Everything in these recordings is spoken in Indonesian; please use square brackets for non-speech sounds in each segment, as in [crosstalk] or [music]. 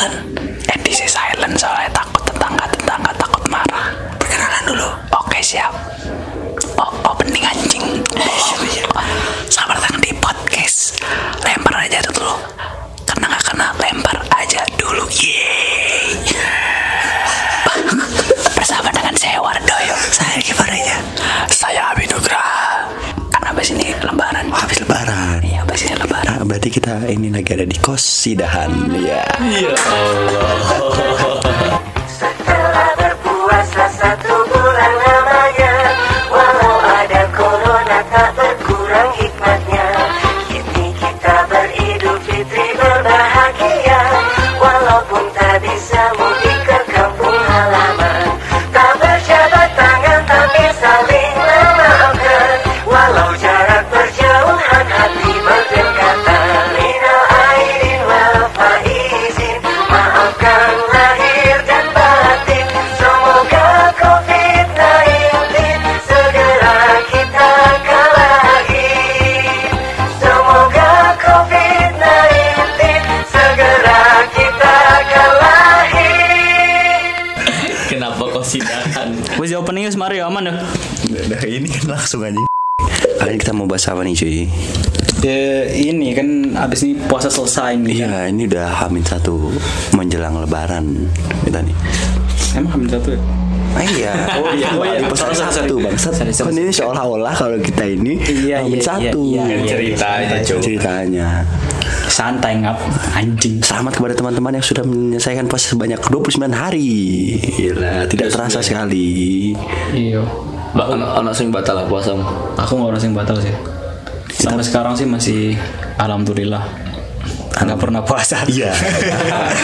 killer. Berarti kita ini ada di kos Sidahan ya. Setelah ini kan langsung aja. Kali ini kita mau bahas apa nih cuy? Ya, ini kan abis ini puasa selesai nih. Iya ini udah hamin satu menjelang lebaran kita nih. Emang hamil satu ya? Ah, iya. [laughs] Oh, iya. Oh, iya. Sorry, sorry, satu sorry. bang. Sorry, sorry, Kan ini seolah-olah kalau kita ini Iya, hamin iya, satu. iya, iya, iya. Cerita aja cuy. Ceritanya. Santai ngap anjing. Selamat kepada teman-teman yang sudah menyelesaikan puasa sebanyak 29 hari. Gila, tidak terasa sekali. Iya. Mbak, anak, sing batal lah puasamu. Aku nggak orang yang batal sih. Sampai sekarang sih masih alhamdulillah. Nggak pernah puasa. Iya.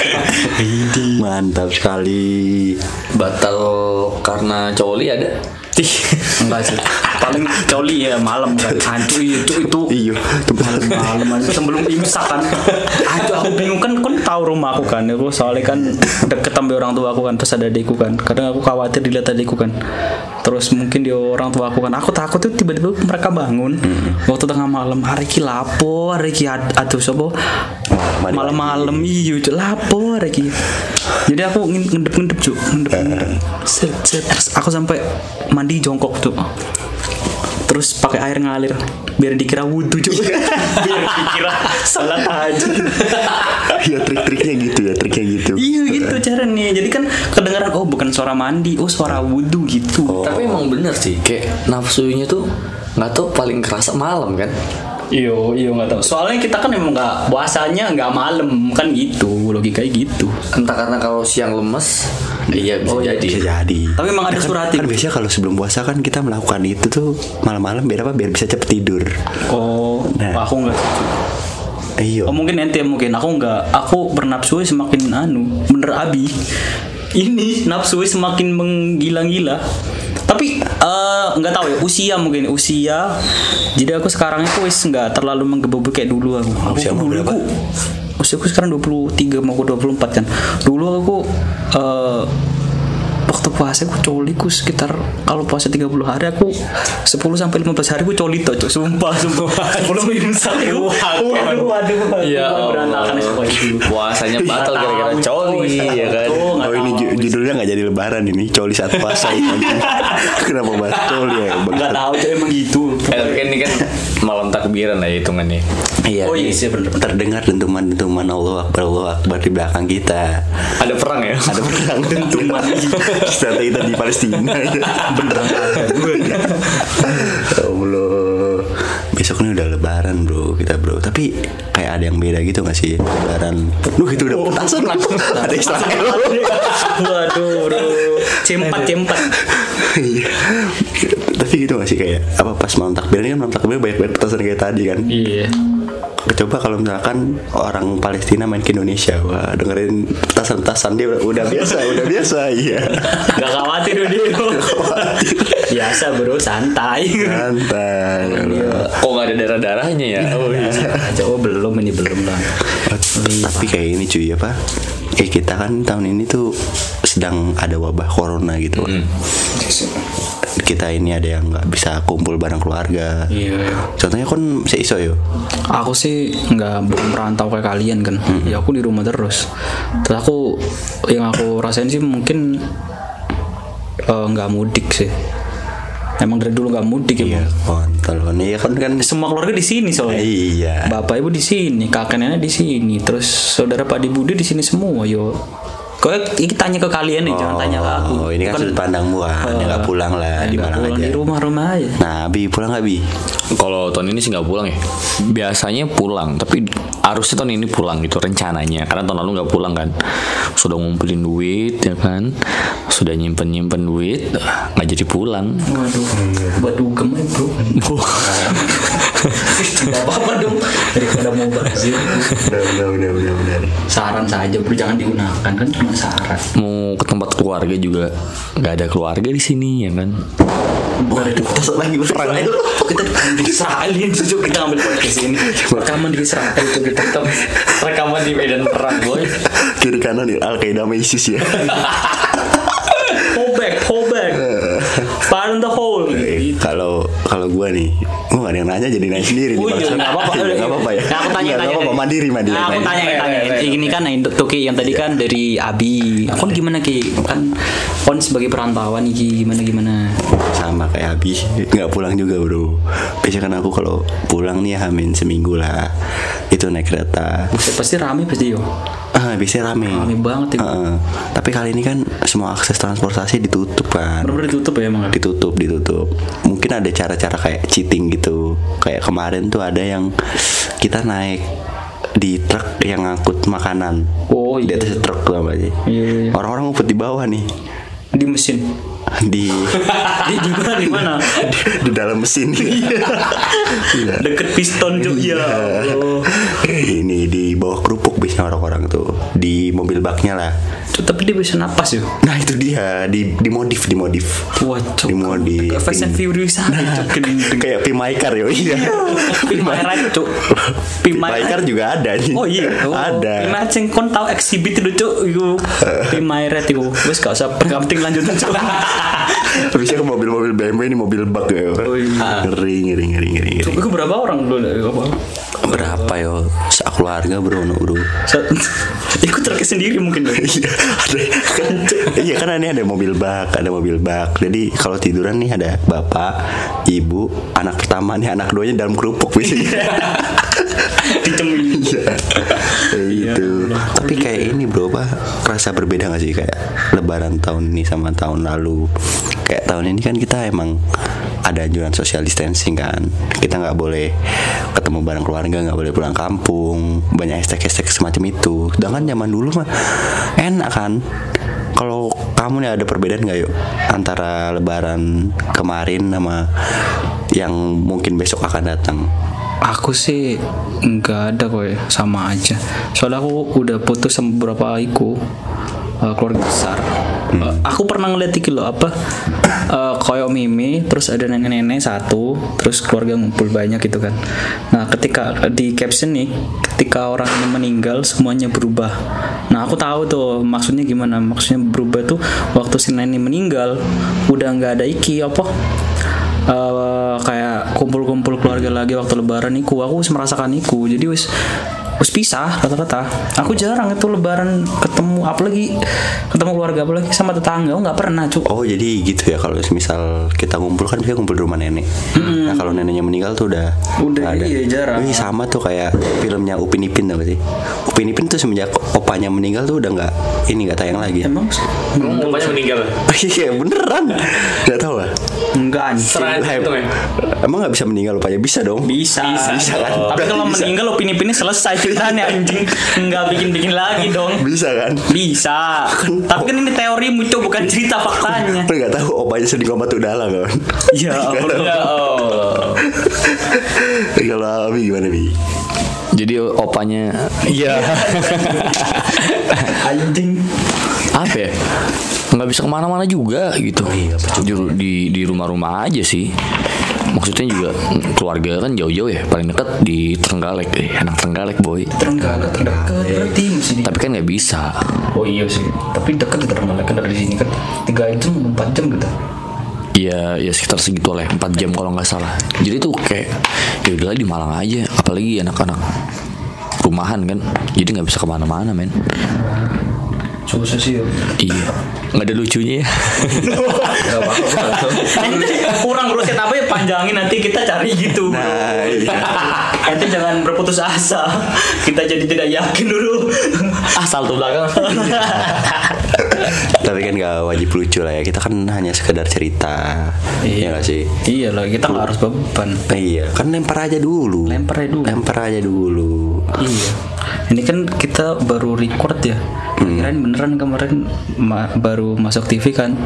[laughs] Mantap sekali. Batal karena coli ada? Enggak sih. Paling coli ya malam kan. Aduh itu itu Iya, malam aja sebelum imsak kan. Aduh aku bingung kan kan tahu rumah aku kan. Aku soalnya kan deket sama orang tua aku kan terus ada adikku kan. Kadang aku khawatir dilihat adikku kan. Terus mungkin dia orang tua aku kan. Aku takut tuh tiba-tiba mereka bangun waktu tengah malam hari ki lapo, hari ki ad- aduh sobo malam-malam cuk lapo hari ki. Jadi aku ngendep-ngendep cuk, ngendep-ngendep. Terus aku sampai mandi jongkok tuh. Terus pakai air ngalir biar dikira wudhu cuk. biar dikira [laughs] salat aja. Iya trik-triknya gitu ya, triknya gitu. iya gitu caranya. Jadi kan kedengeran oh bukan suara mandi, oh suara wudhu gitu. Tapi emang bener sih, kayak nafsunya tuh nggak tau paling kerasa malam kan? Iyo, iyo nggak tahu. Soalnya kita kan emang nggak puasanya nggak malam kan gitu, logikanya gitu. Entah karena kalau siang lemes, iya bisa jadi. Bisa jadi. Tapi emang ada kan, suratnya. Kan biasanya kalau sebelum puasa kan kita melakukan itu tuh malam-malam biar apa? Biar bisa cepet tidur. Oh, Nah. aku nggak. Iya. Oh mungkin ente mungkin aku nggak. Aku bernafsu semakin anu, bener abi. Ini nafsu semakin menggila-gila. Tapi eh, nggak tahu ya usia mungkin usia. Jadi aku sekarang itu wis nggak terlalu menggebu kayak dulu aku. Aku Usia dulu berapa? aku usia aku sekarang 23 mau 24 kan. Dulu aku eh, waktu puasa aku coli ku sekitar kalau puasa 30 hari aku 10 sampai 15 hari aku coli tuh Cuk. sumpah sumpah [laughs] sebelum imsak waduh waduh waduh Ya waduh, berantakan Puasanya batal gara-gara coli ya kan? Oh ini ju- judulnya nggak jadi lebaran ini, coli saat puasa ini. [laughs] Kenapa bahas coli ya? Nggak tahu emang gitu Eh, kan ini kan malam takbiran lah hitungannya. Iya. Oh, iya sih, bener. Terdengar dentuman-dentuman Allah Akbar Allah Akbar di belakang kita. Ada perang ya? Ada perang [laughs] dentuman. Ternyata kita di Palestina. Beneran. Ya Allah. Besok ini udah lebaran bro kita bro. Tapi kayak ada yang beda gitu gak sih? Lebaran. Duh itu udah petasan langsung Ada Israel waduh bro. Cempat cempat Iya. Tapi gitu gak sih kayak Apa pas malam takbiran ini kan malam takbiran banyak banget petasan kayak tadi kan? Iya Coba kalau misalkan orang Palestina main ke Indonesia Wah dengerin petasan-petasan dia udah, biasa Udah biasa [laughs] iya. Nggak khawatir dia. Biasa bro santai. Santai Kok nggak ada darah-darahnya ya? Oh iya. oh belum ini belum lah Tapi kayak ini cuy apa? Kayak kita kan tahun ini tuh sedang ada wabah corona gitu kan. Kita ini ada yang nggak bisa kumpul bareng keluarga. Iya. Contohnya kan si iso yo. Aku sih nggak bukan merantau kayak kalian kan. Ya aku di rumah terus. Terus aku yang aku rasain sih mungkin eh, nggak mudik sih. Emang dari dulu nggak mudik ya. Iya, kontol kan. Iya kan kan. Semua keluarga di sini soalnya. Iya. Bapak ibu di sini, kakek nenek di sini, terus saudara Pak Di Budi di sini semua yo. Kau ini tanya ke kalian nih, jangan tanya ke aku. Oh, ini kan sudut pandangmu kan. Eh, Dia nggak pulang lah di mana pulang, aja. Di rumah-rumah aja. Nah, Bi pulang nggak Bi? Kalau tahun ini sih nggak pulang ya. Biasanya pulang, tapi harusnya tahun ini pulang gitu rencananya. Karena tahun lalu nggak pulang kan. Sudah ngumpulin duit ya kan. Sudah nyimpen nyimpen duit, nggak jadi pulang. Waduh, waduh gemai bro. Tidak apa-apa dong daripada mau bazir. Udah, udah, udah, udah. Saran saja bro, jangan digunakan kan cuma saran. Mau ke tempat keluarga juga nggak ada keluarga di sini ya kan. Waduh, tos lagi perang itu. Kita di Israel kita ambil podcast ini. Rekaman di Israel itu kita tetap Rekaman di medan perang boy. Kiri kanan ya Al Qaeda ISIS ya. [laughs] hold back, hold back. Fire in the hole. Kalau kalau gua nih, gua gak ada yang nanya jadi nanya sendiri iya, barusan. nggak apa-apa. Iya, nggak apa-apa ya. Nah, aku tanya, tanya. apa-apa, mandiri, mandiri. Nah, aku tanya, tanya. Ini kan yang Toki yang tadi kan dari Abi. Kon gimana ki? Kan kon sebagai perantauan nih Ki, gimana gimana? Sama kayak Abi nggak pulang juga bro biasanya kan aku kalau pulang nih hamin seminggu lah itu naik kereta Buset, pasti rame pasti yo. ah biasanya rame Rame banget itu. Heeh. tapi kali ini kan semua akses transportasi ditutup kan Bener-bener ditutup ya emang. ditutup ditutup mungkin ada cara-cara kayak cheating gitu kayak kemarin tuh ada yang kita naik di truk yang ngangkut makanan Oh, di iya, atas truk tuh sih Iya, iya. orang-orang ngumpet di bawah nih Di mesin. Di Di di mana di [laughs] mana? di dalam mesin Iya. Deket piston juga ya. Allah. ini di bawah kerupuk biasanya orang-orang tuh di mobil baknya lah Tuh, tapi dia bisa napas yo. nah itu dia di dimodif dimodif Wah, cok. Dimodif. Fast and Furious. Gendeng. kayak Pimaikar yo iya Pimaira, cok. Pimaikar juga ada nih Oh iya, [laughs] oh. ada Pimaira sing kon tau exhibit itu cuk, iku. Pimaira itu. Wes gak usah penting lanjutin cuk. [laughs] Bisa ke mobil-mobil BMW ini mobil bak ya. Oh, iya. Ngeri, ngeri, ngeri, ngeri. Iku berapa orang dulu? Berapa yo? Sak keluarga bro, no, bro. Sa- [laughs] Iku truk sendiri mungkin. Iya, ada kan, iya kan ini ada mobil bak, ada mobil bak. Jadi kalau tiduran nih ada bapak, ibu, anak pertama nih anak duanya dalam kerupuk [laughs] biasanya. Dicemil. Iya, Kayak gitu. Tapi kayak ini bro, apa rasa berbeda gak sih kayak Lebaran tahun ini sama tahun lalu? Kayak tahun ini kan kita emang ada anjuran social distancing kan. Kita nggak boleh ketemu bareng keluarga, nggak boleh pulang kampung, banyak hashtag-hashtag semacam itu. Sedangkan zaman dulu mah enak kan. Kalau kamu nih ada perbedaan nggak yuk antara Lebaran kemarin sama yang mungkin besok akan datang? Aku sih nggak ada kok ya, sama aja. Soalnya aku udah putus sama beberapa iku eh, keluarga besar. Eh, aku pernah ngeliat iki loh apa [clears throat] eh, koyo mimi, terus ada nenek-nenek satu, terus keluarga ngumpul banyak gitu kan. Nah ketika di caption nih, ketika orang ini meninggal semuanya berubah. Nah aku tahu tuh maksudnya gimana. Maksudnya berubah tuh waktu si nenek meninggal udah nggak ada iki apa eh, kayak kumpul-kumpul keluarga lagi waktu lebaran iku aku wis merasakan iku jadi wis wis pisah rata-rata aku jarang itu lebaran ketemu apalagi ketemu keluarga apalagi sama tetangga aku nggak pernah cu Oh jadi gitu ya kalau misal kita ngumpul kan biasanya ngumpul di rumah nenek. Nah kalau neneknya meninggal tuh udah Udah, nggak iya, jarang. Wih sama tuh kayak filmnya Upin Ipin tau gak sih? Upin Ipin tuh semenjak opanya meninggal tuh udah nggak ini nggak tayang lagi. emang [laughs] Bapaknya meninggal. Iya beneran. Gak tau lah. enggak anjing? Emang nggak bisa meninggal opanya bisa dong. bisa, Bisa kan? tapi kalau bisa. meninggal opini-opini selesai ceritanya anjing. Nggak bikin-bikin lagi dong. Bisa kan? bisa. Tapi kan ini teori muncul bukan cerita faktanya. Lu nggak tahu opanya sedih sama tuh dalam kan? ya [laughs] Allah. Ya Allah. Kalau Abi gimana Bi? Jadi opanya Iya. [laughs] Anjing. Apa ya? Nggak bisa ke mana-mana juga gitu. Iya, di, di di rumah-rumah aja sih maksudnya juga keluarga kan jauh-jauh ya paling dekat di Trenggalek. Eh, anak Trenggalek boy. Terenggalek terdekat berarti di tapi kan nggak bisa. Oh iya sih, tapi dekat ya Terenggalek kan dari sini kan tiga jam empat jam gitu. Iya, ya sekitar segitu lah, 4 jam kalau nggak salah. Jadi tuh kayak ya udahlah di Malang aja, apalagi anak-anak rumahan kan, jadi nggak bisa ke mana-mana men. Susah sih. Iya, nggak ada lucunya ya. Nanti kurang bro, set apa ya panjangin nanti kita cari gitu. bro. Nah, iya. [laughs] Nanti jangan berputus asa. Kita jadi tidak yakin dulu. Asal tuh belakang. [laughs] Tapi kan gak wajib lucu lah ya. Kita kan hanya sekedar cerita. Iya gak sih? iya lah, kita nggak harus beban. Nah, iya, kan lempar aja dulu. Lempar aja dulu. Lempar aja dulu. Iya. Ini kan kita baru record ya. Kirain beneran kemarin ma- baru masuk TV kan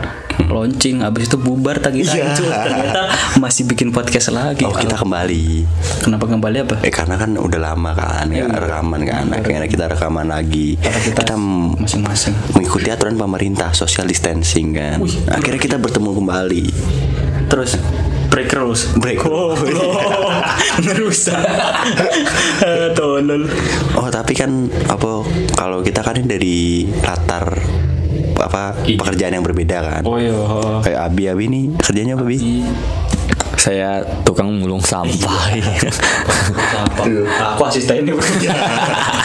launching abis itu bubar tak kita itu ternyata masih bikin podcast lagi. Oh kita kembali. Kenapa kembali apa? Eh karena kan udah lama kan nggak rekaman kan. Akhirnya kita rekaman lagi. Karena kita, Kita masing-masing. mengikuti aturan pemerintah social distancing kan. Akhirnya kita bertemu kembali. Terus break rules. Break Oh, [laughs] ngerusak. Eh, [laughs] Tolol. Oh tapi kan apa kalau kita kan dari latar apa pekerjaan yang berbeda kan. Oh iya. Kayak Abi Abi ini kerjanya apa Bi? Saya tukang mulung sampah. [laughs] Apa? Aku asisten ini bro.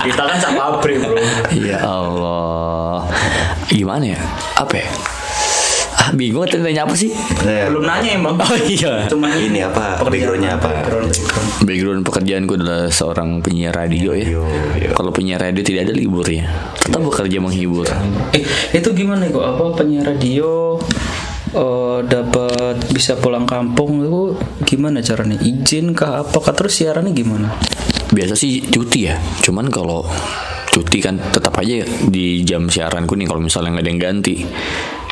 Kita kan sama pabrik bro. ya Allah. Gimana ya? Apa ya? Ah, bingung tadi nanya apa sih? Belum nanya emang. Oh iya. Cuma Ini apa? Backgroundnya apa? Background, background. Pekerjaanku adalah seorang penyiar radio ya. Iya. Kalau penyiar radio tidak ada liburnya. Tetap bekerja menghibur. Eh, itu gimana kok? Apa penyiar radio eh, dapat bisa pulang kampung itu gimana caranya? Izin kah apakah terus siarannya gimana? Biasa sih cuti ya. Cuman kalau cuti kan tetap aja di jam siaranku nih kalau misalnya nggak ada yang ganti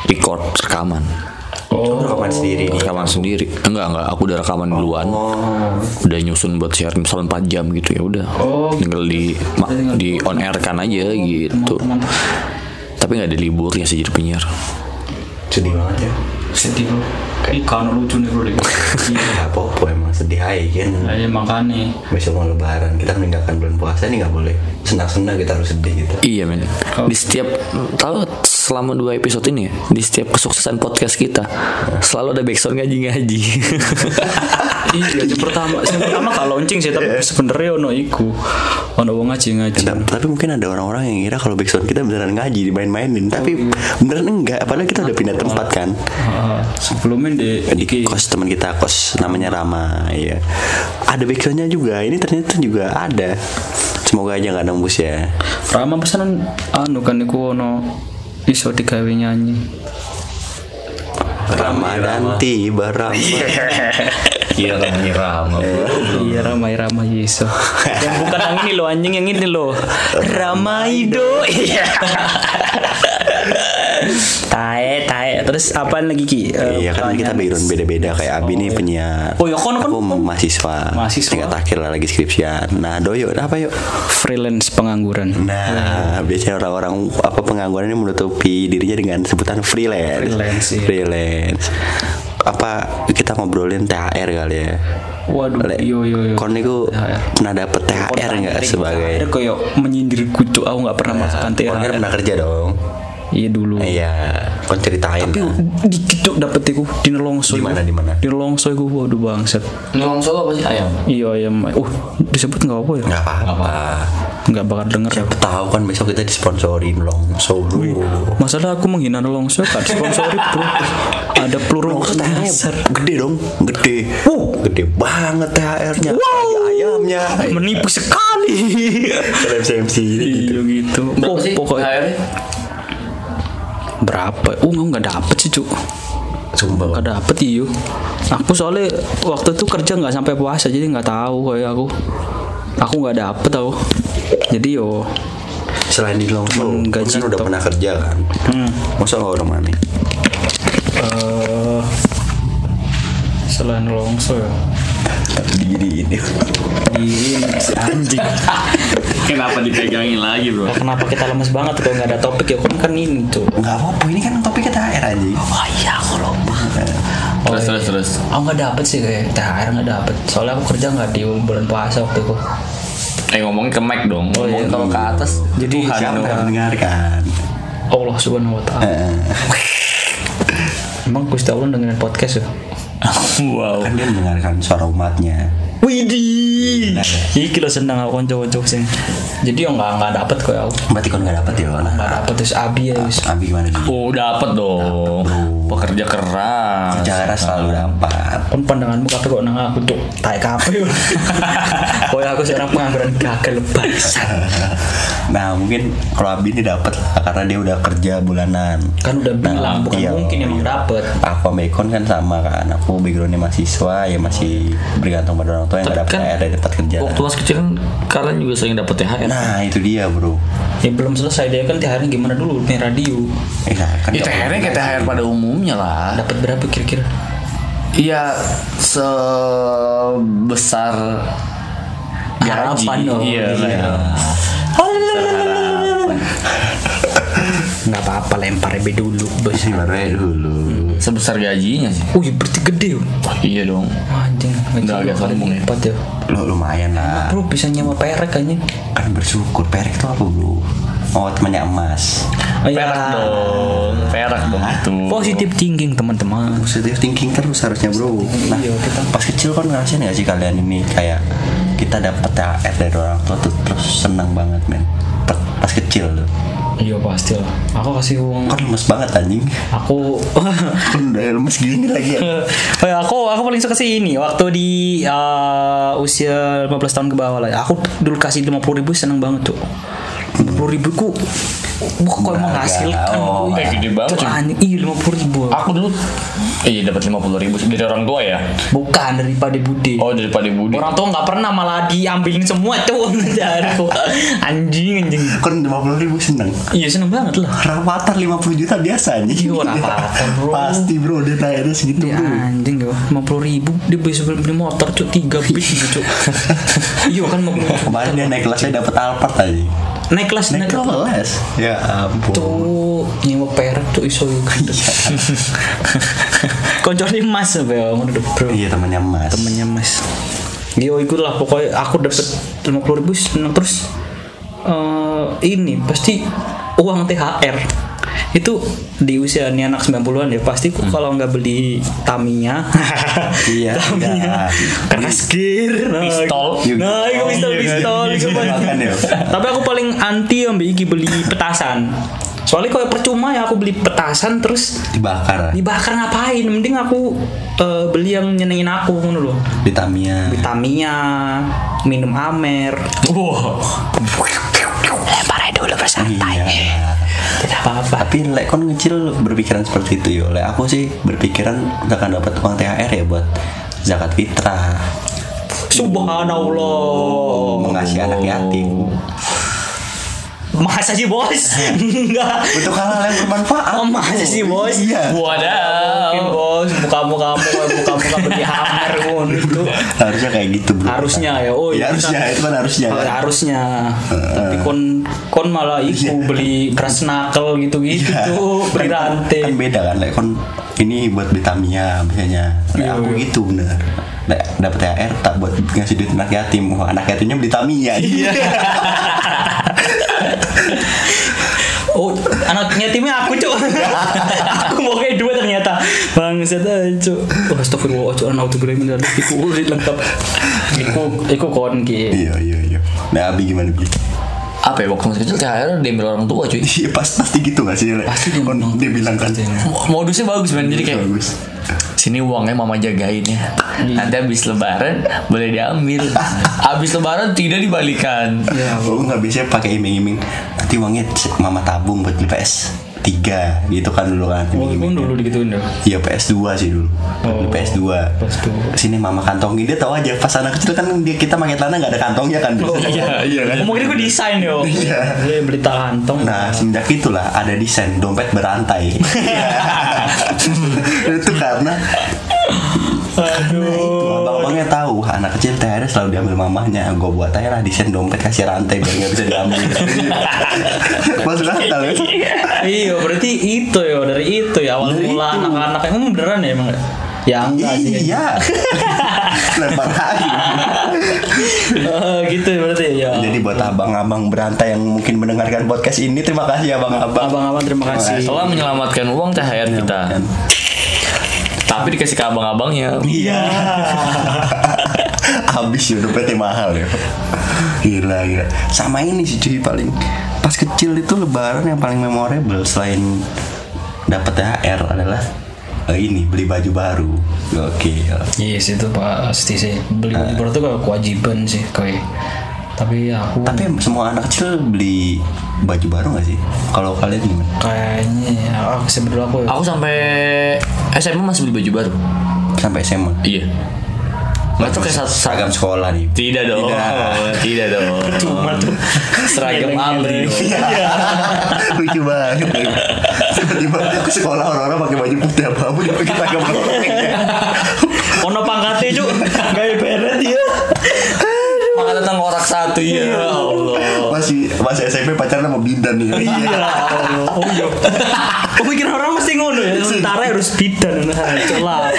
record rekaman. Oh, rekaman sendiri nih. rekaman sendiri. Enggak enggak. Aku udah rekaman duluan. Udah nyusun buat siaran misalnya 4 jam gitu ya udah. Oh. tinggal di ma- di on air kan aja gitu. tapi nggak ada liburnya sih jadi penyiar. Sedih banget ya. Sedih bro. Kayak kan lucu nih bro deh. [laughs] Iya, emang sedih aja kan. Ayo makanya. Besok mau lebaran kita meninggalkan bulan puasa ini nggak boleh. Senang-senang kita harus sedih gitu. Iya men. Di setiap Tahu selama dua episode ini ya Di setiap kesuksesan podcast kita Selalu ada backsound ngaji-ngaji. [laughs] Iya, yang pertama, yang pertama kalau launching sih, tapi sebenarnya ono iku, ono wong ngaji ngaji. Tapi mungkin ada orang-orang yang kira kalau backsound kita beneran ngaji dimain-mainin. Tapi beneran enggak padahal kita udah pindah tempat kan. Ah, sebelumnya di, di kos teman kita kos namanya Rama ya ada backsoundnya juga ini ternyata juga ada semoga aja nggak nembus ya Rama pesanan anu kan iku ono iso digawe nyanyi. Ramadan tiba Rama Iya Rama Iya Ramai Ramai iso. yang bukan yang ini loh anjing yang ini loh. Ramaido. Iya. Tae tae terus apaan lagi ki? Eh, Iya kan kita background beda-beda kayak Abi nih penyiar. Oh, ya, kon- kon- Aku kon- mahasiswa. Mahasiswa. Tingkat akhir lah lagi skripsian. Nah, Doyo apa yuk? freelance pengangguran. Nah, biasanya orang-orang apa pengangguran ini menutupi dirinya dengan sebutan freelance. Freelance, iya. Freelance. Apa kita ngobrolin THR kali ya? Waduh, Le- yo yo yo. Kon niku THR. pernah dapet THR nggak sebagai? Ada kayak menyindir kutu aku nggak pernah merasakan Kon kan THR. pernah kerja dong. Iya dulu. Iya, kon ceritain. Tapi dikit tuh dapet iku di nelongso. Di mana, di mana? Di nelongso iku waduh bangsat. Nyolong solo apa sih ayam? Iya ayam. Uh, disebut nggak apa ya? Nggak apa-apa. Nggak bakal denger. Siapa tahu kan besok kita disponsorin Longso dulu. Masalah aku menghina nelongso kan sponsori bro. Ada peluru Longso gede dong, gede. Wow. Gede banget THR-nya. Wow. Ada ayamnya. Menipu sekali. MC Iya gitu. Oh, pokoknya berapa? Uh nggak dapet sih cuk. Sumpah. Nggak dapet iyo. Aku soalnya waktu itu kerja nggak sampai puasa jadi nggak tahu kayak aku. Aku nggak dapet tau. Jadi yo Selain di Men- kan gaji udah top. pernah kerja kan? Hmm. Masa nggak orang mana? eh selain longso ya Diri ini. di ini si anjing. [laughs] Kenapa dipegangin lagi bro? Nah, kenapa kita lemes banget kalau nggak ada topik ya? Kan kan ini tuh. Nggak apa-apa, ini kan topiknya THR aja. Oh iya aku lupa. Terus terus terus Aku nggak dapet sih kayak THR nggak dapet. Soalnya aku kerja nggak di bulan puasa waktu itu. Eh ngomongin ke mic dong Ngomongin kalau ke atas Jadi Tuhan Siapa yang mendengarkan? Allah subhanahu wa taala. [laughs] Emang Gusti Allah dengerin podcast ya? wow. Kan dia mendengarkan suara umatnya. Widih. Iki lo senang aku konco-konco sing. Jadi yo nggak nggak dapet kok aku. Berarti kan nggak dapet ya Nggak nah. dapet terus abi ya wis. Abi gimana sih? Oh dapat dong. Pekerja keras. Cara selalu dapat. Kon pandanganmu kape kok nang aku tuh tai kape. Kok aku sekarang pengangguran gagal bangsat. Nah mungkin kalau Abi ini dapat lah karena dia udah kerja bulanan. Kan udah bilang bukan iya. mungkin emang dapet. Aku sama kan sama kan. Aku backgroundnya mahasiswa ya masih bergantung pada orang tua yang Tapi dapat kan THR dari dapat kerja. Waktu pas kecil kan kalian juga sering dapat THR. Nah itu dia bro. Ya belum selesai dia kan THR gimana dulu nih radio. Eh, nah, kan Ya THR-nya kayak. THR pada umumnya lah. Dapat berapa kira-kira? Iya sebesar Harapan dong. Iya, Iya. Nggak apa-apa lempar EB dulu bos. Aja dulu. Sebesar gajinya sih. Oh iya berarti gede yo. Wah, iya dong. Anjing, Nggak agak kali sombong ya. lipat ya. Lo lumayan lah. Bro bisa nyewa perek kayaknya. Kan bersyukur. Perek itu apa bro? Oh temannya emas. Oh, iya. Perak dong, perak dong itu. Positive thinking teman-teman. Positive thinking terus harusnya bro. Nah Iya, kita- pas kecil kan ngerasain gak sih kalian ini kayak kita dapat THR dari orang tua tuh terus senang banget men. Pas, pas kecil tuh. Iya pasti lah. Aku kasih uang. Kan lemes banget anjing. Aku [laughs] udah lemes gini lagi ya. [laughs] Oh ya, aku aku paling suka sih ini waktu di uh, usia 15 tahun ke bawah lah. ya. Aku dulu kasih 50 ribu seneng banget tuh. 50 ribu ku Wah, kok emang menghasilkan Oh, Wih, eh, gede banget, cuy. anjing. Iya 50 ribu Aku dulu iya dapat lima puluh ribu dari orang tua ya. Bukan daripada Bude Oh daripada Budi. Orang tua nggak pernah malah diambilin semua tuh [laughs] dari aku. Anjing anjing Kan 50 ribu seneng. Iya seneng banget lah Rapatar 50 juta biasa anjing. Iya, Rapatar, bro. Pasti bro dia tayarnya segitu Dia bro. anjing gak 50 ribu Dia bisa beli motor cuk 3 bis gitu cuk [laughs] Iya kan 50 ribu Kemarin dia naik kelasnya dapat Alphard aja. Naik kelas Naik naik kelas kelas. Ya ampun. Tuh nyewa perak tuh iso [laughs] Koncone mas apa ya ngono deh, bro Iya temannya Mas. Temennya mas Yo ikut lah pokoknya aku dapat 50 ribu seneng terus eh ini pasti uang THR itu di usia ini anak 90-an ya pasti ku kalau nggak beli Tamiya [laughs] Iya, Tamiya iya. keras gear nah, Pistol. nah itu pistol Iya, pistol iya, itu iya, ya. tapi aku paling anti ambil iki beli petasan soalnya kalau percuma ya aku beli petasan terus Dibakar dibakar ngapain mending aku eh, beli yang nyenengin aku ngono loh di Tamiya. Tamiya minum Amer Wah. Aja dulu bersantai Iya. tidak apa-apa Tapi lek kon ngecil berpikiran seperti itu yo. Lek aku sih berpikiran gak akan dapat uang THR ya buat zakat fitrah, Subhanallah mengasihi anak yatim. masa sih bos [laughs] enggak Untuk hal-hal yang bermanfaat. Oh, masa sih, bos? Iya. Mungkin Wadaw. bos muka-muka kamu beli pun [laughs] itu Harusnya kayak gitu bro. harusnya ya oh Ya, harusnya itu kan harusnya. Oh, harusnya tapi kon kon malah iku beli beras knuckle gitu-gitu Iya. tuh beli Kan- rantai Kan beda kan, lek kon ini buat beli Tamiya biasanya. Lek Iya, aku iya. gitu bener. Dapat THR tak buat ngasih duit anak yatim. Wah, anak yatimnya beli Tamiya. Iya. [laughs] [laughs] Oh, anak yatimnya aku, Cuk. aku mau kayak dua ternyata. Bangsat aja, Cuk. Oh, astagfirullah, Cuk. Anak autograf ini ada iku ulit lengkap. Iku iku kon ki. Iya iya iya. Nah, Abi gimana Bi? Apa ya waktu masih kecil THR diambil orang tua cuy. Iya pas pasti gitu gak sih? Pasti dia bilang dia bilang kan. Modusnya bagus man. Jadi kayak bagus. Sini uangnya mama jagain ya. Nanti habis lebaran boleh diambil. [laughs] Habis lebaran tidak dibalikan. Ya, Aku nggak bisa pakai iming-iming. Nanti uangnya mama tabung buat beli PS 3 gitu kan dulu kan. Oh, pun dulu digituin dong. Iya PS2 sih dulu. Oh, PS2. PS2. Sini mama kantongin dia tahu aja pas anak kecil kan dia kita pakai celana nggak ada kantongnya kan. Iya, iya kan. Mungkin gue desain yo. Iya. Dia beli kantong. Nah semenjak itulah ada desain dompet berantai. [laughs] [laughs] itu karena Aduh. abang-abangnya tahu anak kecil THR selalu diambil mamahnya. Gue buat aja lah desain dompet kasih rantai biar nggak bisa diambil. Masuk akal ya? iya, berarti itu ya dari itu ya awal Dari mula itu. anak-anak emang beneran ya emang? Ya enggak sih. Iya. [laughs] Lempar lagi. Eh, gitu berarti ya. Jadi buat abang-abang berantai yang mungkin mendengarkan podcast ini terima kasih abang-abang. Abang-abang terima kasih. Telah menyelamatkan uang THR kita. Tapi dikasih ke abang-abangnya. Iya. [laughs] Habis ya dompetnya mahal ya. Gila gila. Sama ini sih cuy paling pas kecil itu lebaran yang paling memorable selain dapat THR adalah eh, ini beli baju baru. Oke. Yes itu pasti sih beli baju baru tuh kayak kewajiban sih kayak tapi aku Tapi semua anak kecil beli baju baru gak sih? Kalau kalian gimana? kayaknya ya aku sebenarnya aku Aku sampai SMA masih beli baju baru. Sampai SMA. Iya. Nggak tuh kayak satu seragam sekolah nih. Tidak dong, tidak, [laughs] dong. cuma tuh Seragam Amri. dong. [laughs] Lucu banget. Tiba-tiba ke sekolah orang-orang pakai baju putih apa-apa dia pakai seragam ono pangkatnya cuk gaya beret ya Maka datang orang satu ya Allah. Masih masih SMP pacaran sama Bindan nih. iya Allah oh iya [laughs] aku pikir orang ngono ya [laughs] sementara harus bidan nah celah lah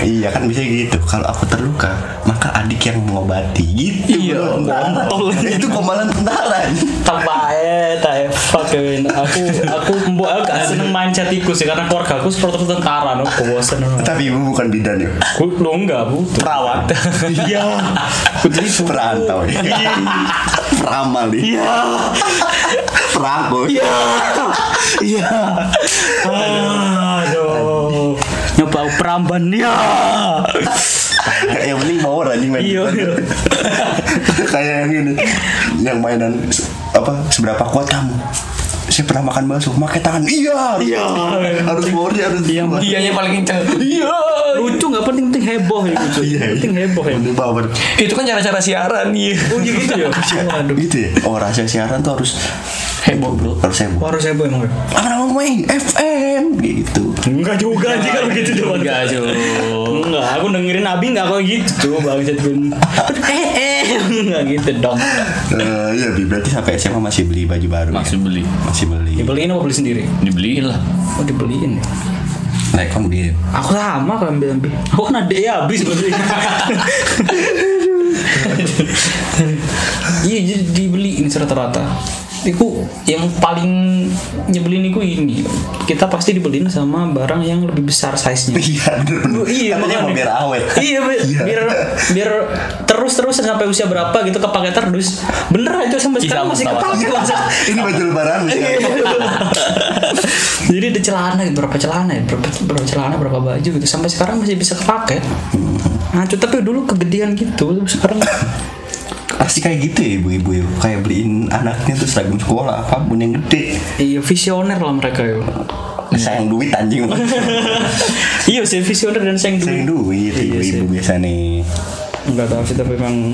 Iya kan bisa gitu. Kalau aku terluka, maka adik yang mengobati. Gitu. Iya, tentara. kontol. Itu komalan tentara. tambah eh tak fuck aku aku mbok aku gak seneng main chat tikus ya karena keluarga aku seperti tentara no bosen. Tapi ibu bukan bidan ya. Aku lo enggak bu perawat iya aku jadi Perantau ya. Peramal nih. iya Perangkut. iya iya aduh nyoba peramban ya yang penting mau anjing main. Iya, iya. Kayak yang ini, yang mainan apa seberapa kuat kamu? Saya pernah makan bakso, pakai tangan. Iya. Iya. Harus powernya harus. Iya, kuat. Iyanya paling kenceng. iya lucu nggak penting penting heboh ya lucu Iya, iya. penting heboh ya power. Itu kan cara-cara siaran nih. oh iya gitu ya waduh Gitu ya. Oh rahasia siaran tuh harus Heboh bro. harus heboh. harus heboh emang ya Apa nama main FM gitu. enggak juga sih kalau gitu coba Enggak cuy. Enggak, aku dengerin Abi enggak kayak gitu tuh Bang Jadwin. Eh [laughs] eh enggak gitu dong. Eh, iya, berarti sampai SMA masih beli baju baru. Masih ya? beli. Masih beli. Dibeliin apa beli sendiri? Dibeliin lah. Oh dibeliin ya. Nah, kan beli. Aku sama kan ambil ambil. Aku kan ada ya habis beli. [laughs] Iya jadi dibeliin rata-rata. Iku yang paling nyebelin iku ini. Kita pasti dibeliin sama barang yang lebih besar size-nya. Iya, iya Katanya mau biar awet. iya, Iya. biar biar terus terus sampai usia berapa gitu kepake terus bener aja sampai Iya, sekarang masih kepake. Ini baju lebaran Iya, [laughs] jadi ada celana berapa celana ya berapa berapa celana berapa baju gitu sampai sekarang masih bisa kepake nah tapi dulu kegedean gitu sekarang Pasti kayak gitu ya ibu-ibu ya. Kayak beliin anaknya tuh seragam sekolah apa pun yang gede. iya visioner lah mereka ya Sayang duit anjing. [laughs] iya sih visioner dan sayang Sayang duit duit Iya ibu-ibu biasa nih. Enggak tahu sih tapi memang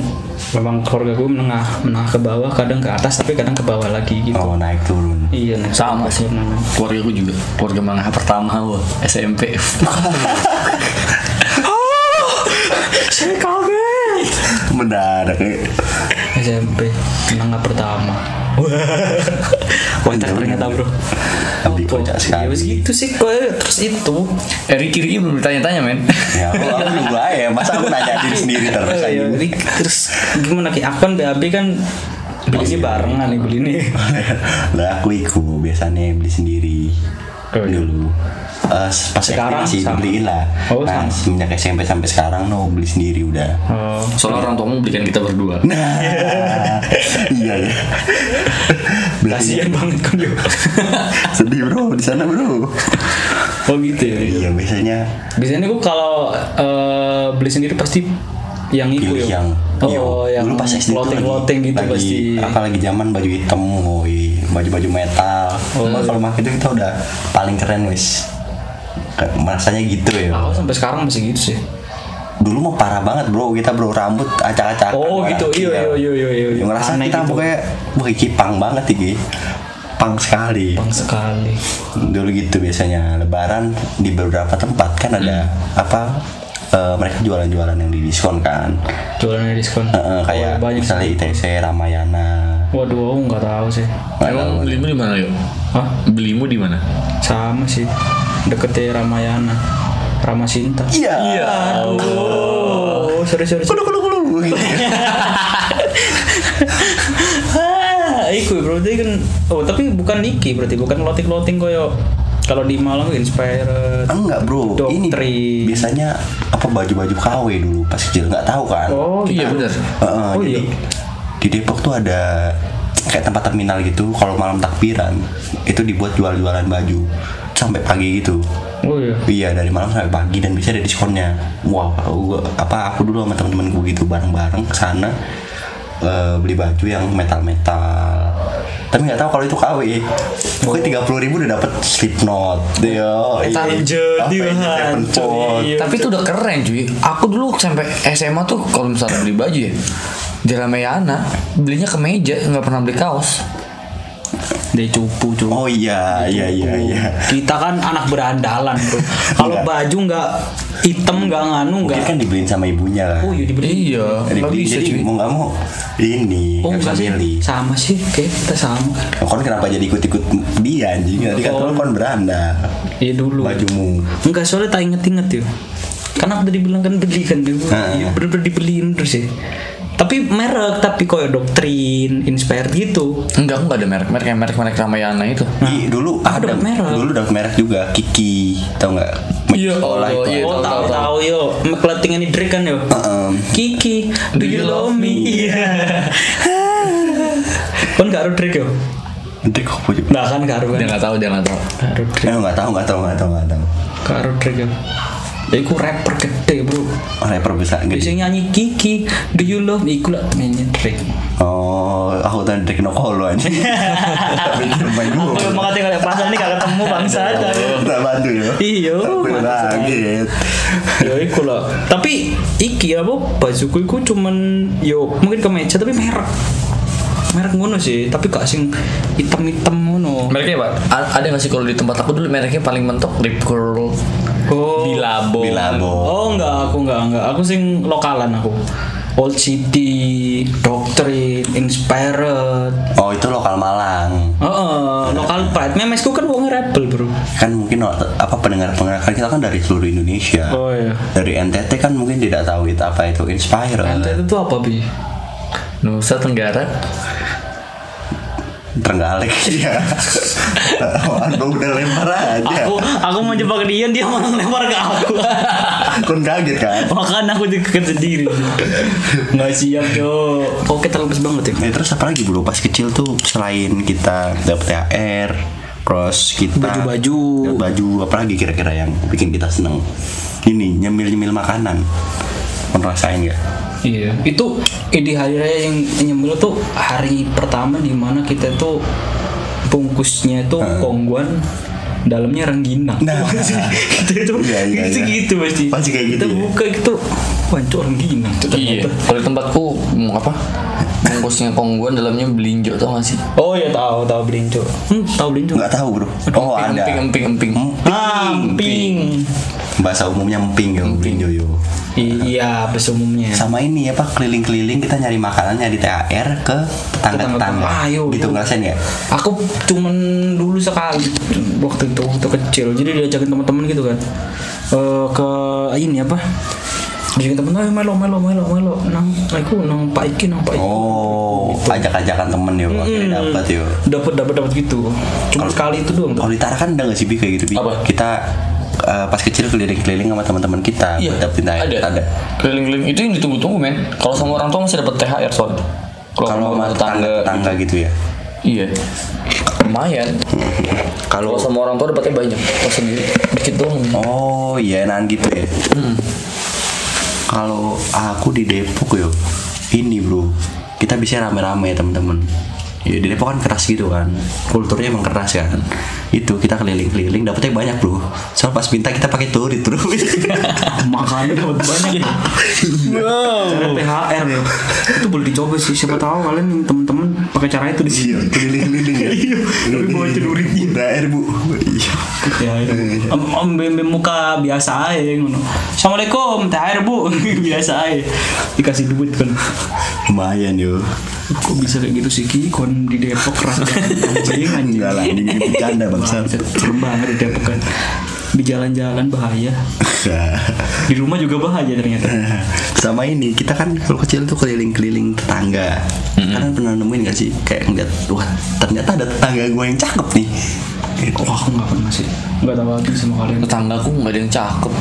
memang keluarga gue menengah menengah ke bawah kadang ke atas tapi kadang ke bawah lagi gitu Oh naik turun. iya nih Sama sih. Keluarga gue juga. Keluarga menengah pertama gue. SMP. [laughs] [laughs] saya kaget Mendadak [laughs] ya. SMP menengah pertama kocak ternyata bro Tapi kocak ya sekali. gitu sih kok terus itu Eh Ricky Ricky belum ditanya-tanya men. Ya [laughs] aku aku nunggu aja. Masa aku nanya diri [laughs] sendiri terus iya. Rik, terus gimana ki aku kan BAB kan beli ini barengan nih beli ini lah aku iku biasanya beli sendiri Oh, iya. dulu. Eh, pas SD Sekarang masih sama. dibeliin lah. Oh, nah sama. semenjak SMP sampai sekarang no beli sendiri udah. Oh. Soalnya orang tuamu belikan kita berdua. [laughs] nah. Iya ya kasihan banget kan [laughs] sedih bro. Di sana bro. Oh gitu ya iya biasanya. Biasanya gue kalau eh, beli sendiri pasti yang itu yo. yang oh Iya, yang dulu pas SD clothing lagi- clothing gitu lagi, pasti. apalagi zaman baju hitam woi baju-baju metal. Oh, Cuma kalau pakai itu kita udah paling keren wis. Merasanya gitu ya. Aku sampai sekarang masih gitu sih. Dulu mah parah banget bro. Kita bro rambut acak-acakan. Oh, gitu. Iya, iya, iya, iya, iya. ngerasa Aneh kita gitu. pokoknya wah iki pang banget iki. Pang sekali. Bang sekali. Dulu gitu biasanya. Lebaran di beberapa tempat kan ada Hmm. apa eh, mereka jualan-jualan yang di diskon kan. Jualannya diskon. Eh, eh, kayak Oh, banyak misalnya ITC Ramayana waduh aku nggak tahu sih Nggak Emang tahu. belimu di mana yuk? Hah? Belimu di mana? sama sih deketnya Ramayana Ramasinta iya oh sorry sorry, kudu kudu kudu iku berarti kan oh tapi bukan Niki berarti bukan clothing clothing koyo Kalau di Malang Inspired. Enggak bro, ini Doktrin. biasanya apa baju-baju KW dulu pas kecil nggak tahu kan? Oh Iya benar. Heeh, Oh, jadi iya. Di Depok tuh ada kayak tempat terminal gitu. Kalau malam takbiran itu dibuat jual-jualan baju sampai pagi gitu. Oh iya. Iya dari malam sampai pagi dan bisa ada diskonnya. Wow, gua, apa aku dulu sama teman-temanku gitu bareng-bareng ke sana eh, beli baju yang metal-metal. Tapi nggak tahu kalau itu KW. Pokoknya tiga puluh ribu udah dapet Slipknot, Yo, Avenged, iya, Sevenfold. iya. Tapi itu udah keren cuy. Aku dulu sampai SMA tuh kalau misalnya beli baju ya di Ramayana belinya ke meja nggak pernah beli kaos. Dia cupu cupu. Oh iya, iya, iya, iya. Kita kan anak berandalan bro. [laughs] Kalau Enggak. baju nggak hitam nggak nganu Mungkin nggak. kan dibeliin sama ibunya kan. Oh iya dibeli. Iya, Dibeliin, bisa jadi cuy. mau nggak mau ini Oh nggak sih. milih. Sama sih. Kayak kita sama. Kon kenapa jadi ikut-ikut dia anjing? Tadi kan Oh. lu kon beranda. Iya dulu. Bajumu. Enggak soalnya tak inget-inget ya. Karena udah dibilang kan beli kan dia. Ah. Iya bener-bener dibeliin terus ya. Tapi merek tapi koyo doktrin, inspired gitu. Enggak, aku nggak ada merek merek merek merek Ramayana itu. Ih, dulu Ah, ada dapat merek. Dulu dapat merek juga Kiki, tau nggak? Iya, oh, itu. iya. oh tahu, tahu tahu, tahu yo. Clothing ini Drake kan yo. Heeh. Kiki, do you love me? Iya. [laughs] Kon gak harus Drake yo. Nanti kok punya. Nah kan gak harus Dia kan. nggak tahu, dia nggak tahu. Gak harus Drake. Eh, nggak tahu, nggak tahu, nggak tahu, nggak tahu. Gak harus Drake yo. Ya iku rapper gede bro Rapper besar gede. Biasanya nyanyi Kiki Do you love me Iku lah nyanyi Drake Oh, aku tadi Drake Nokolo aja. [laughs] Tapi main Aku dulu. mau katanya pas ini gak ketemu bangsa Tak bantu ya. Iya kaget. Ya iku lah Tapi iki apa Bajuku iku cuman Yo mungkin kemeja tapi merek Merek ngono sih Tapi gak sing Hitam-hitam ngono Mereknya pak? Ada nggak sih kalau di tempat aku dulu mereknya paling mentok Rip Curl, Oh Bilabo. Bilabo. Oh enggak aku enggak enggak Aku sing lokalan aku Old City Doctrine Inspired Oh, itu lokal Malang. Oh, lokal pride. Memesku kan wong rebel, Bro. Kan mungkin apa pendengar-pendengar kan kita kan dari seluruh Indonesia. Oh, iya. Dari NTT kan mungkin tidak tahu itu apa itu Inspire. Ente itu apa, Bi? Nusa Tenggara. Trenggalek ya. Aku udah lempar aja. Aku aku mau jebak dia, dia malah lempar ke aku. Kon kaget kan? Makanya aku dikejar sendiri. Nggak siap, yo. Oke, terlepas banget ya. Ya, terus apa lagi bro? Pas kecil tuh selain kita dapet THR, terus kita Baju-baju. baju, apalagi kira-kira yang bikin kita seneng? Ini nyemil-nyemil makanan. Rasain nggak? Iya. Itu eh, di hari raya yang nyemil tuh hari pertama di mana kita tuh bungkusnya itu kongguan dalamnya rengginang. Nah. kita [laughs] itu Iya, iya, [laughs] itu iya. gitu pasti. Pasti kayak gitu Kita ya. buka gitu, wancur rengginang Iya. Kalau tempatku hmm, apa? Bungkusnya kongguan dalamnya belinjo tau gak sih? Oh ya tahu tahu belinjo. Hmm, tahu belinjo. Nggak tahu bro. Oh ada. Emping, emping, emping. Ah, emping. Bahasa umumnya emping ya, emping yo. Iya, bahasa umumnya. Sama ini apa keliling-keliling kita nyari makanan nyari THR ke tetangga-tetangga. Tetangga. Ayo, gitu yo. ngerasain ya? Aku cuman dulu sekali waktu itu waktu kecil. Jadi diajakin teman-teman gitu kan. Eh ke ini apa? Diajakin temen, ayo melo melo melo melo nang aku nang Pak Iki nang Pak Iki. Oh, ajak-ajakan temen ya, akhirnya dapat ya. Dapat dapat dapat gitu. Cuma sekali itu doang. Kalau di Tara kan ada nggak sih Bi kayak gitu Bi? Apa? Kita eh, pas kecil keliling-keliling sama teman-teman kita buat dapetin THR. Iya, ada. Keliling-keliling itu yang ditunggu-tunggu men. Kalau sama orang tua masih dapat THR soalnya. Kalau sama tetangga, tetangga gitu ya. iya. Lumayan. [laughs] Kalau sama orang tua dapatnya banyak. Kalau sendiri dikit doang. Oh iya enakan gitu ya. Kalau aku di Depok yo, ini bro, kita bisa rame-rame teman-teman. Ya di Depok kan keras gitu kan, kulturnya emang keras kan. Itu kita keliling-keliling, dapetnya banyak bro. Soal pas minta kita pakai turit bro. [laughs] Makanya dapat banyak. Cara THR loh. Itu boleh dicoba sih. Siapa tahu kalian yang teman-teman pakai cara itu di sini. Iya, keliling-keliling ya. [laughs] Iya, tapi bawa celuritnya. THR bu. Iya. Ya, om, om bem bem muka biasa aja ngono. Assalamualaikum, THR Bu. [laughs] biasa aja. Dikasih duit kan. Lumayan yo. Kok bisa kayak gitu sih Ki? Kon di Depok banget. anjing anjing. Lah, ini bercanda bangsa. Serem banget di Depok kan. Di jalan-jalan bahaya. [laughs] Di rumah juga bahaya ternyata. [laughs] sama ini kita kan kalau kecil tuh keliling-keliling tetangga kalian pernah nemuin gak sih kayak ngeliat wah ternyata ada tetangga gue yang cakep nih Oh, aku nggak pernah sih. Nggak tahu lagi sama kalian. tetanggaku nggak ada yang cakep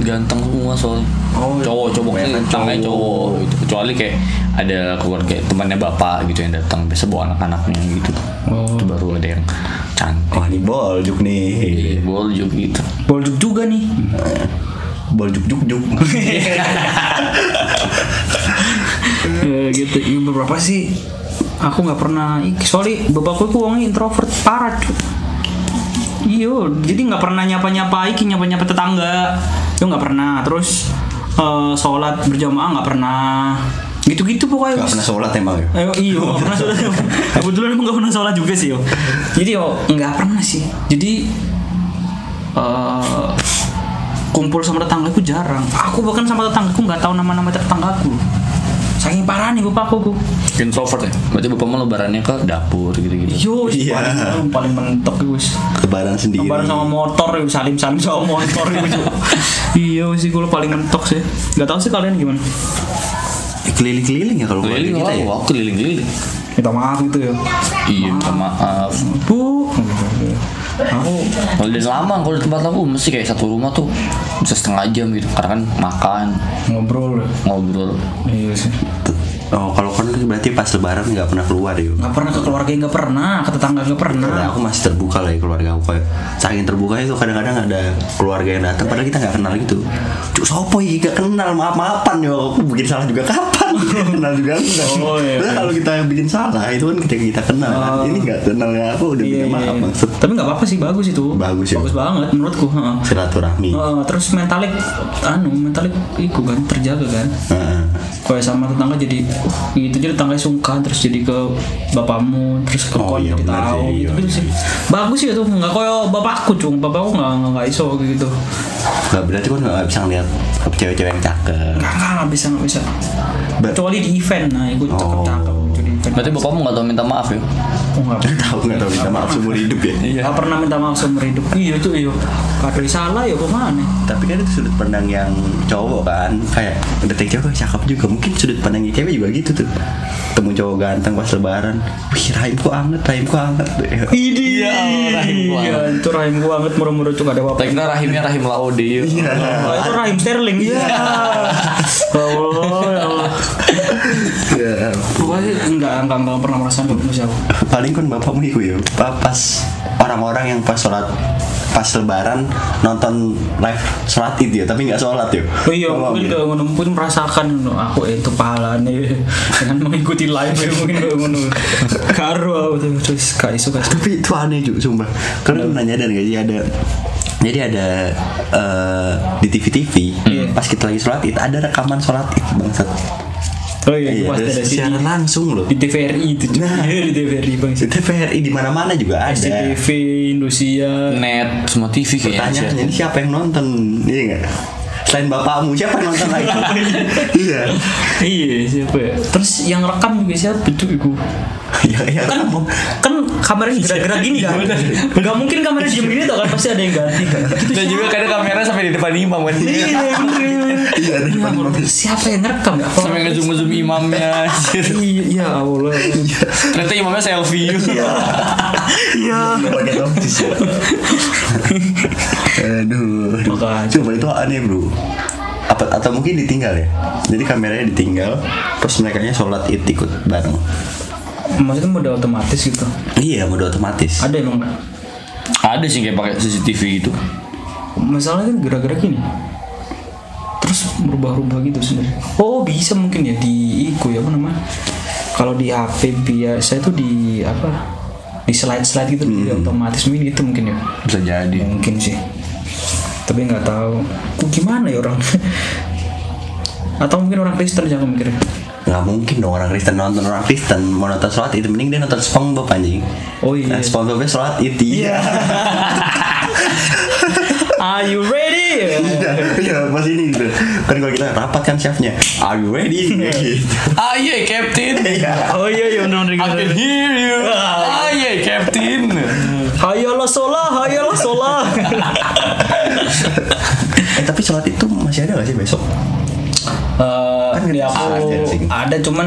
ganteng semua soalnya Oh, iya. cowok cowok kan tetangganya cowok. cowok gitu. kecuali kayak ada keluarga temannya bapak gitu yang datang biasa bawa anak-anaknya gitu Oh. itu baru ada yang cantik Oh ini boljuk nih bol juga gitu Boljuk juga nih. Boljuk juk juk [laughs] ya gitu. Iya, beberapa sih aku nggak pernah soalnya bapakku itu orangnya introvert parah cuy Iyo, jadi nggak pernah nyapa-nyapa iki nyapa-nyapa tetangga. Itu nggak pernah. Terus eh, sholat berjamaah nggak pernah. Gitu-gitu pokoknya. Gak pernah sholat emang ya Ayo, iya, nggak pernah sholat. [laughs] Kebetulan emang nggak pernah sholat juga sih, yo. Jadi yo nggak pernah sih. Jadi eh kumpul sama tetangga itu jarang. Aku bahkan sama tetanggaku nggak tahu nama-nama tetanggaku. Saking parah nih bapakku. introvert ya berarti bapak mau lebarannya ke dapur gitu gitu Yo, Iya. paling paling mentok guys. Lebaran sendiri Bareng sama motor, ya, salim salim sama motor [laughs] iya sih gue paling mentok sih. Gak tahu sih kalian gimana. Keliling-keliling ya kalau keliling kita ya kita keliling keliling Minta maaf gitu ya. iya minta maaf Bu. Aku kalau di lama kalau di tempat aku mesti kayak satu rumah tuh bisa setengah jam gitu karena kan makan Ngobrol. ngobrol Iya sih. Oh kalau kan berarti pas lebaran nggak pernah keluar ya Gak pernah ke keluarga nggak pernah, ke tetangga nggak pernah. Nah, aku masih terbuka lah ya keluarga aku kayak saking terbuka itu kadang-kadang ada keluarga yang datang padahal kita nggak kenal gitu cuk sopo ya gak kenal maaf maafan yo aku bikin salah juga kapan [laughs] kenal juga enggak Oh, iya. Padahal kalau kita bikin salah itu kan ketika kita kenal kan Oh. ini nggak kenal ya aku udah Iya, bikin iya, maaf iya. maksud Tapi nggak apa-apa sih, bagus itu. Bagus ya. Bagus banget menurutku. silaturahmi Heeh, terus mentalik, anu mentalik itu kan terjaga kan. Heeh. Kayak sama tetangga jadi uh, gitu jadi tetangga sungkan terus jadi ke bapakmu terus ke Oh, kon iya, benar tahu sih, gitu, iya, gitu sih. Bagus sih itu nggak kayak bapakku cung, bapakku nggak nggak- nggak iso gitu. nggak berarti kan nggak bisa ngeliat cewek-cewek yang cakep Nggak nggak nggak bisa nggak bisa. Kecuali di event, nah ikut Oh. cakep-cakep jadi event. berarti bapakmu nggak tahu minta maaf ya Oh, nggak pernah. tahu nggak tahu minta maaf seumur hidup ya Nggak pernah minta maaf seumur hidup. Iya itu iya. Kalau salah ya ke mana? tapi kan itu sudut pandang yang cowok kan kayak detek cewek cakep juga mungkin sudut pandangnya cewek juga gitu tuh temu cowok ganteng pas lebaran wih rahimku anget rahimku anget Idi. Iya, rahim gua. Iya, itu rahim gua banget murah-murah tuh gak ada apa-apa. kira rahimnya rahim laode ya Oh, itu rahim sterling. Iya. [laughs] Ya Allah, ya Allah. Ya. Pokoknya enggak enggak enggak pernah merasakan kayak gitu siapa. paling kan bapakmu itu ya pa- pas orang-orang yang pas sholat pas lebaran nonton live sholat id ya tapi nggak sholat ya Oh iya, mungkin gak ngono mungkin merasakan aku itu pahalanya [laughs] dengan mengikuti live ya mungkin gak ngono. Karo aku tuh terus gak iso gak iso. tapi itu aneh juga sumpah kalian pernah nyadar gak sih ada jadi ada eh, di TV-TV Iya. pas kita lagi sholat id ada rekaman sholat id bangsat Oh iya, Iya, ada siaran langsung loh di TVRI itu juga. Nah. Iya, di TVRI bang. di TVRI di mana-mana juga ada SCTV, Indosiar. net semua TV kayaknya Pertanyaannya ini siapa yang nonton? Iya nggak? Selain bapakmu siapa yang nonton lagi? [laughs] iya. Iya siapa ya? Terus yang rekam juga siapa itu ibu? Ya, ya Kan kamu. kan kameranya gerak-gerak gini kan? Gak mungkin kamera diem gini tuh kan pasti ada yang ganti kan? Dan juga kadang kamera sampai di depan imam kan Iya, bener. Iya, ada di depan imam. Siapa yang ngerekam ya? sampai ngezoom ngezoom imamnya. Iya, ya Allah. ternyata imamnya selfie Iya. Nggak pakai topis ya. Aduh. aduh. Coba itu aneh bro. Apa atau mungkin ditinggal ya? Jadi kameranya ditinggal, terus mereka nya sholat id ikut bareng. Maksudnya udah otomatis gitu. Iya, mode otomatis. Ada emang ada sih kayak pakai CCTV gitu masalahnya kan gerak-gerak gini. Terus berubah-ubah gitu sebenarnya. Oh bisa mungkin ya di iku ya apa namanya? Kalau di HP biasa itu di apa? Di slide-slide gitu jadi otomatis mungkin gitu mungkin ya. bisa jadi Mungkin sih. Tapi nggak tahu. Kok gimana ya orang? [laughs] Atau mungkin orang Kristen jangan mikirnya. Nggak mungkin dong orang Kristen nonton orang Kristen mau nonton sholat itu mending dia nonton SpongeBob anjing. Oh iya. Nah, SpongeBobnya sholat id. [laughs] Iya. Are you ready? [laughs] Iya, iya, pas ini gitu. Kan kalau kita rapat kan chefnya. Are you ready? gitu. ah iya Captain Iya. oh iya iya benar I can hear you ah iya Captain Hayalah sholah, hayalah sholah. Eh tapi sholat itu masih ada gak sih besok? Eh, Kan ada aku ada cuman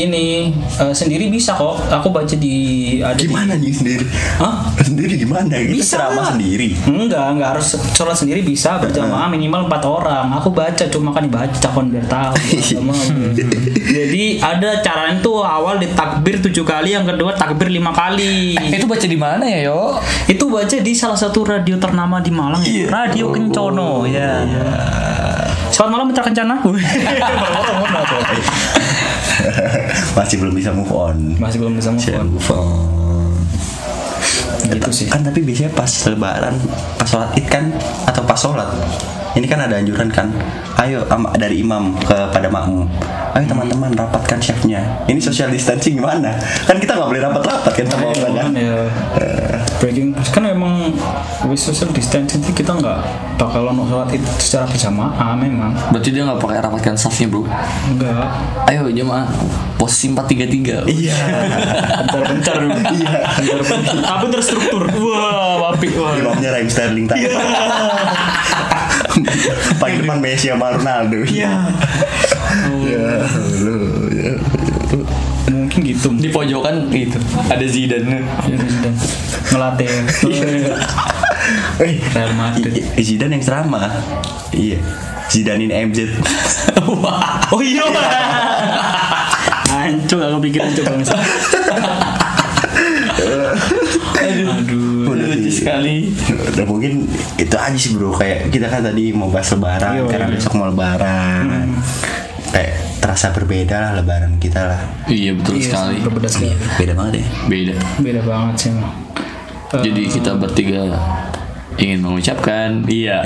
ini eh, sendiri bisa kok. Aku baca di ada di- Gimana nih sendiri? Hah? Sendiri gimana? Kita Bisa. ceramah sendiri. Enggak, enggak harus sholat sendiri bisa berjamaah minimal empat orang. Aku baca cuma kan dibaca kon biar tahu. [laughs] Jadi ada caranya tuh awal ditakbir tujuh kali, yang kedua takbir lima kali. Itu baca di mana ya, yo? Itu baca di salah satu radio ternama di Malang ya. Radio Kencono ya. Selamat malam Mitra Kencana. [laughs] [laughs] Masih belum bisa move on. Masih belum bisa move on. move on. Gitu sih. Kan tapi biasanya pas lebaran, pas sholat id kan atau pas sholat ini kan ada anjuran kan ayo dari imam kepada makmum ayo teman-teman rapatkan chefnya ini social distancing gimana kan kita nggak boleh rapat-rapat kan sama orang kan Kan ya breaking kan emang with social distancing sih kita nggak bakal ono sholat itu secara berjamaah memang. Berarti dia nggak pakai rapatkan safnya, Bro. enggak Ayo jemaah. Posisi 433. iya. [laughs] Bentar-bentar iya. Bentar-bentar. Tapi terstruktur. Wah apik wah imamnya Raheem Sterling tadi. Paling depan Messi sama Ronaldo. Iya. Ya lu ya mungkin gitu Di pojokan itu ada Zidane. Zidane. ngelatih Eh, [laughs] Real Madrid. Zidane yang ceramah. Iya. Zidanein MZ. [laughs] oh iya Hancur aku pikiran coba Aduh. Udah Lucu sekali. Udah mungkin itu aja sih bro. Kayak kita kan tadi mau bahas lebaran Iya, karena iya. besok mau lebaran. Kayak terasa berbeda lah lebaran kita lah. Iya betul sekali. Berbeda sekali. Beda banget ya. Beda. Beda banget sih emang. Eh, Jadi kita bertiga ingin mengucapkan iya.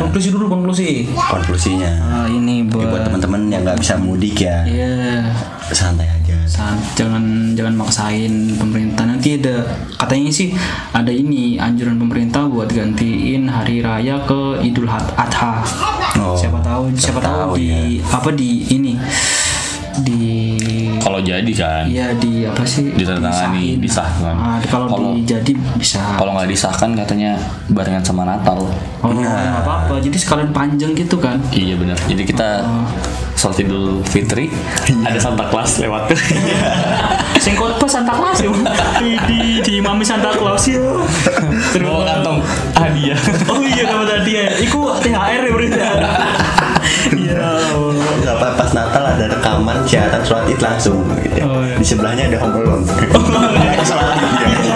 konklusi dulu konklusi. Konklusinya. Ah, ini Ya, buat buat teman-teman yang nggak bisa mudik ya, Iya. santai aja. Saat jangan jangan maksain pemerintah nanti ada katanya sih ada ini anjuran pemerintah buat gantiin hari raya ke Idul Adha. Oh, siapa tahu siapa tahu, tahu, di apa di ini di Kalau jadi kan. Iya di apa sih? Ditandatangani, disahkan. Ah, kalau Kalau- di jadi bisa. Kalau nggak disahkan katanya barengan sama Natal. Oh, nggak apa-apa. Jadi sekalian panjang gitu kan. Iya benar. Jadi kita sholat Idul Fitri ada Santa Claus lewat. [laughs] Sing khotbah Santa Claus ya. Di di, mami Santa Claus ya. Terus kantong hadiah. Oh iya kamu tadi ya. Iku THR ya berarti ya Allah. Pas Natal ada rekaman siaran surat id langsung gitu. Oh, iya. Di sebelahnya ada Home Alone. Oh, iya. [laughs] Iya.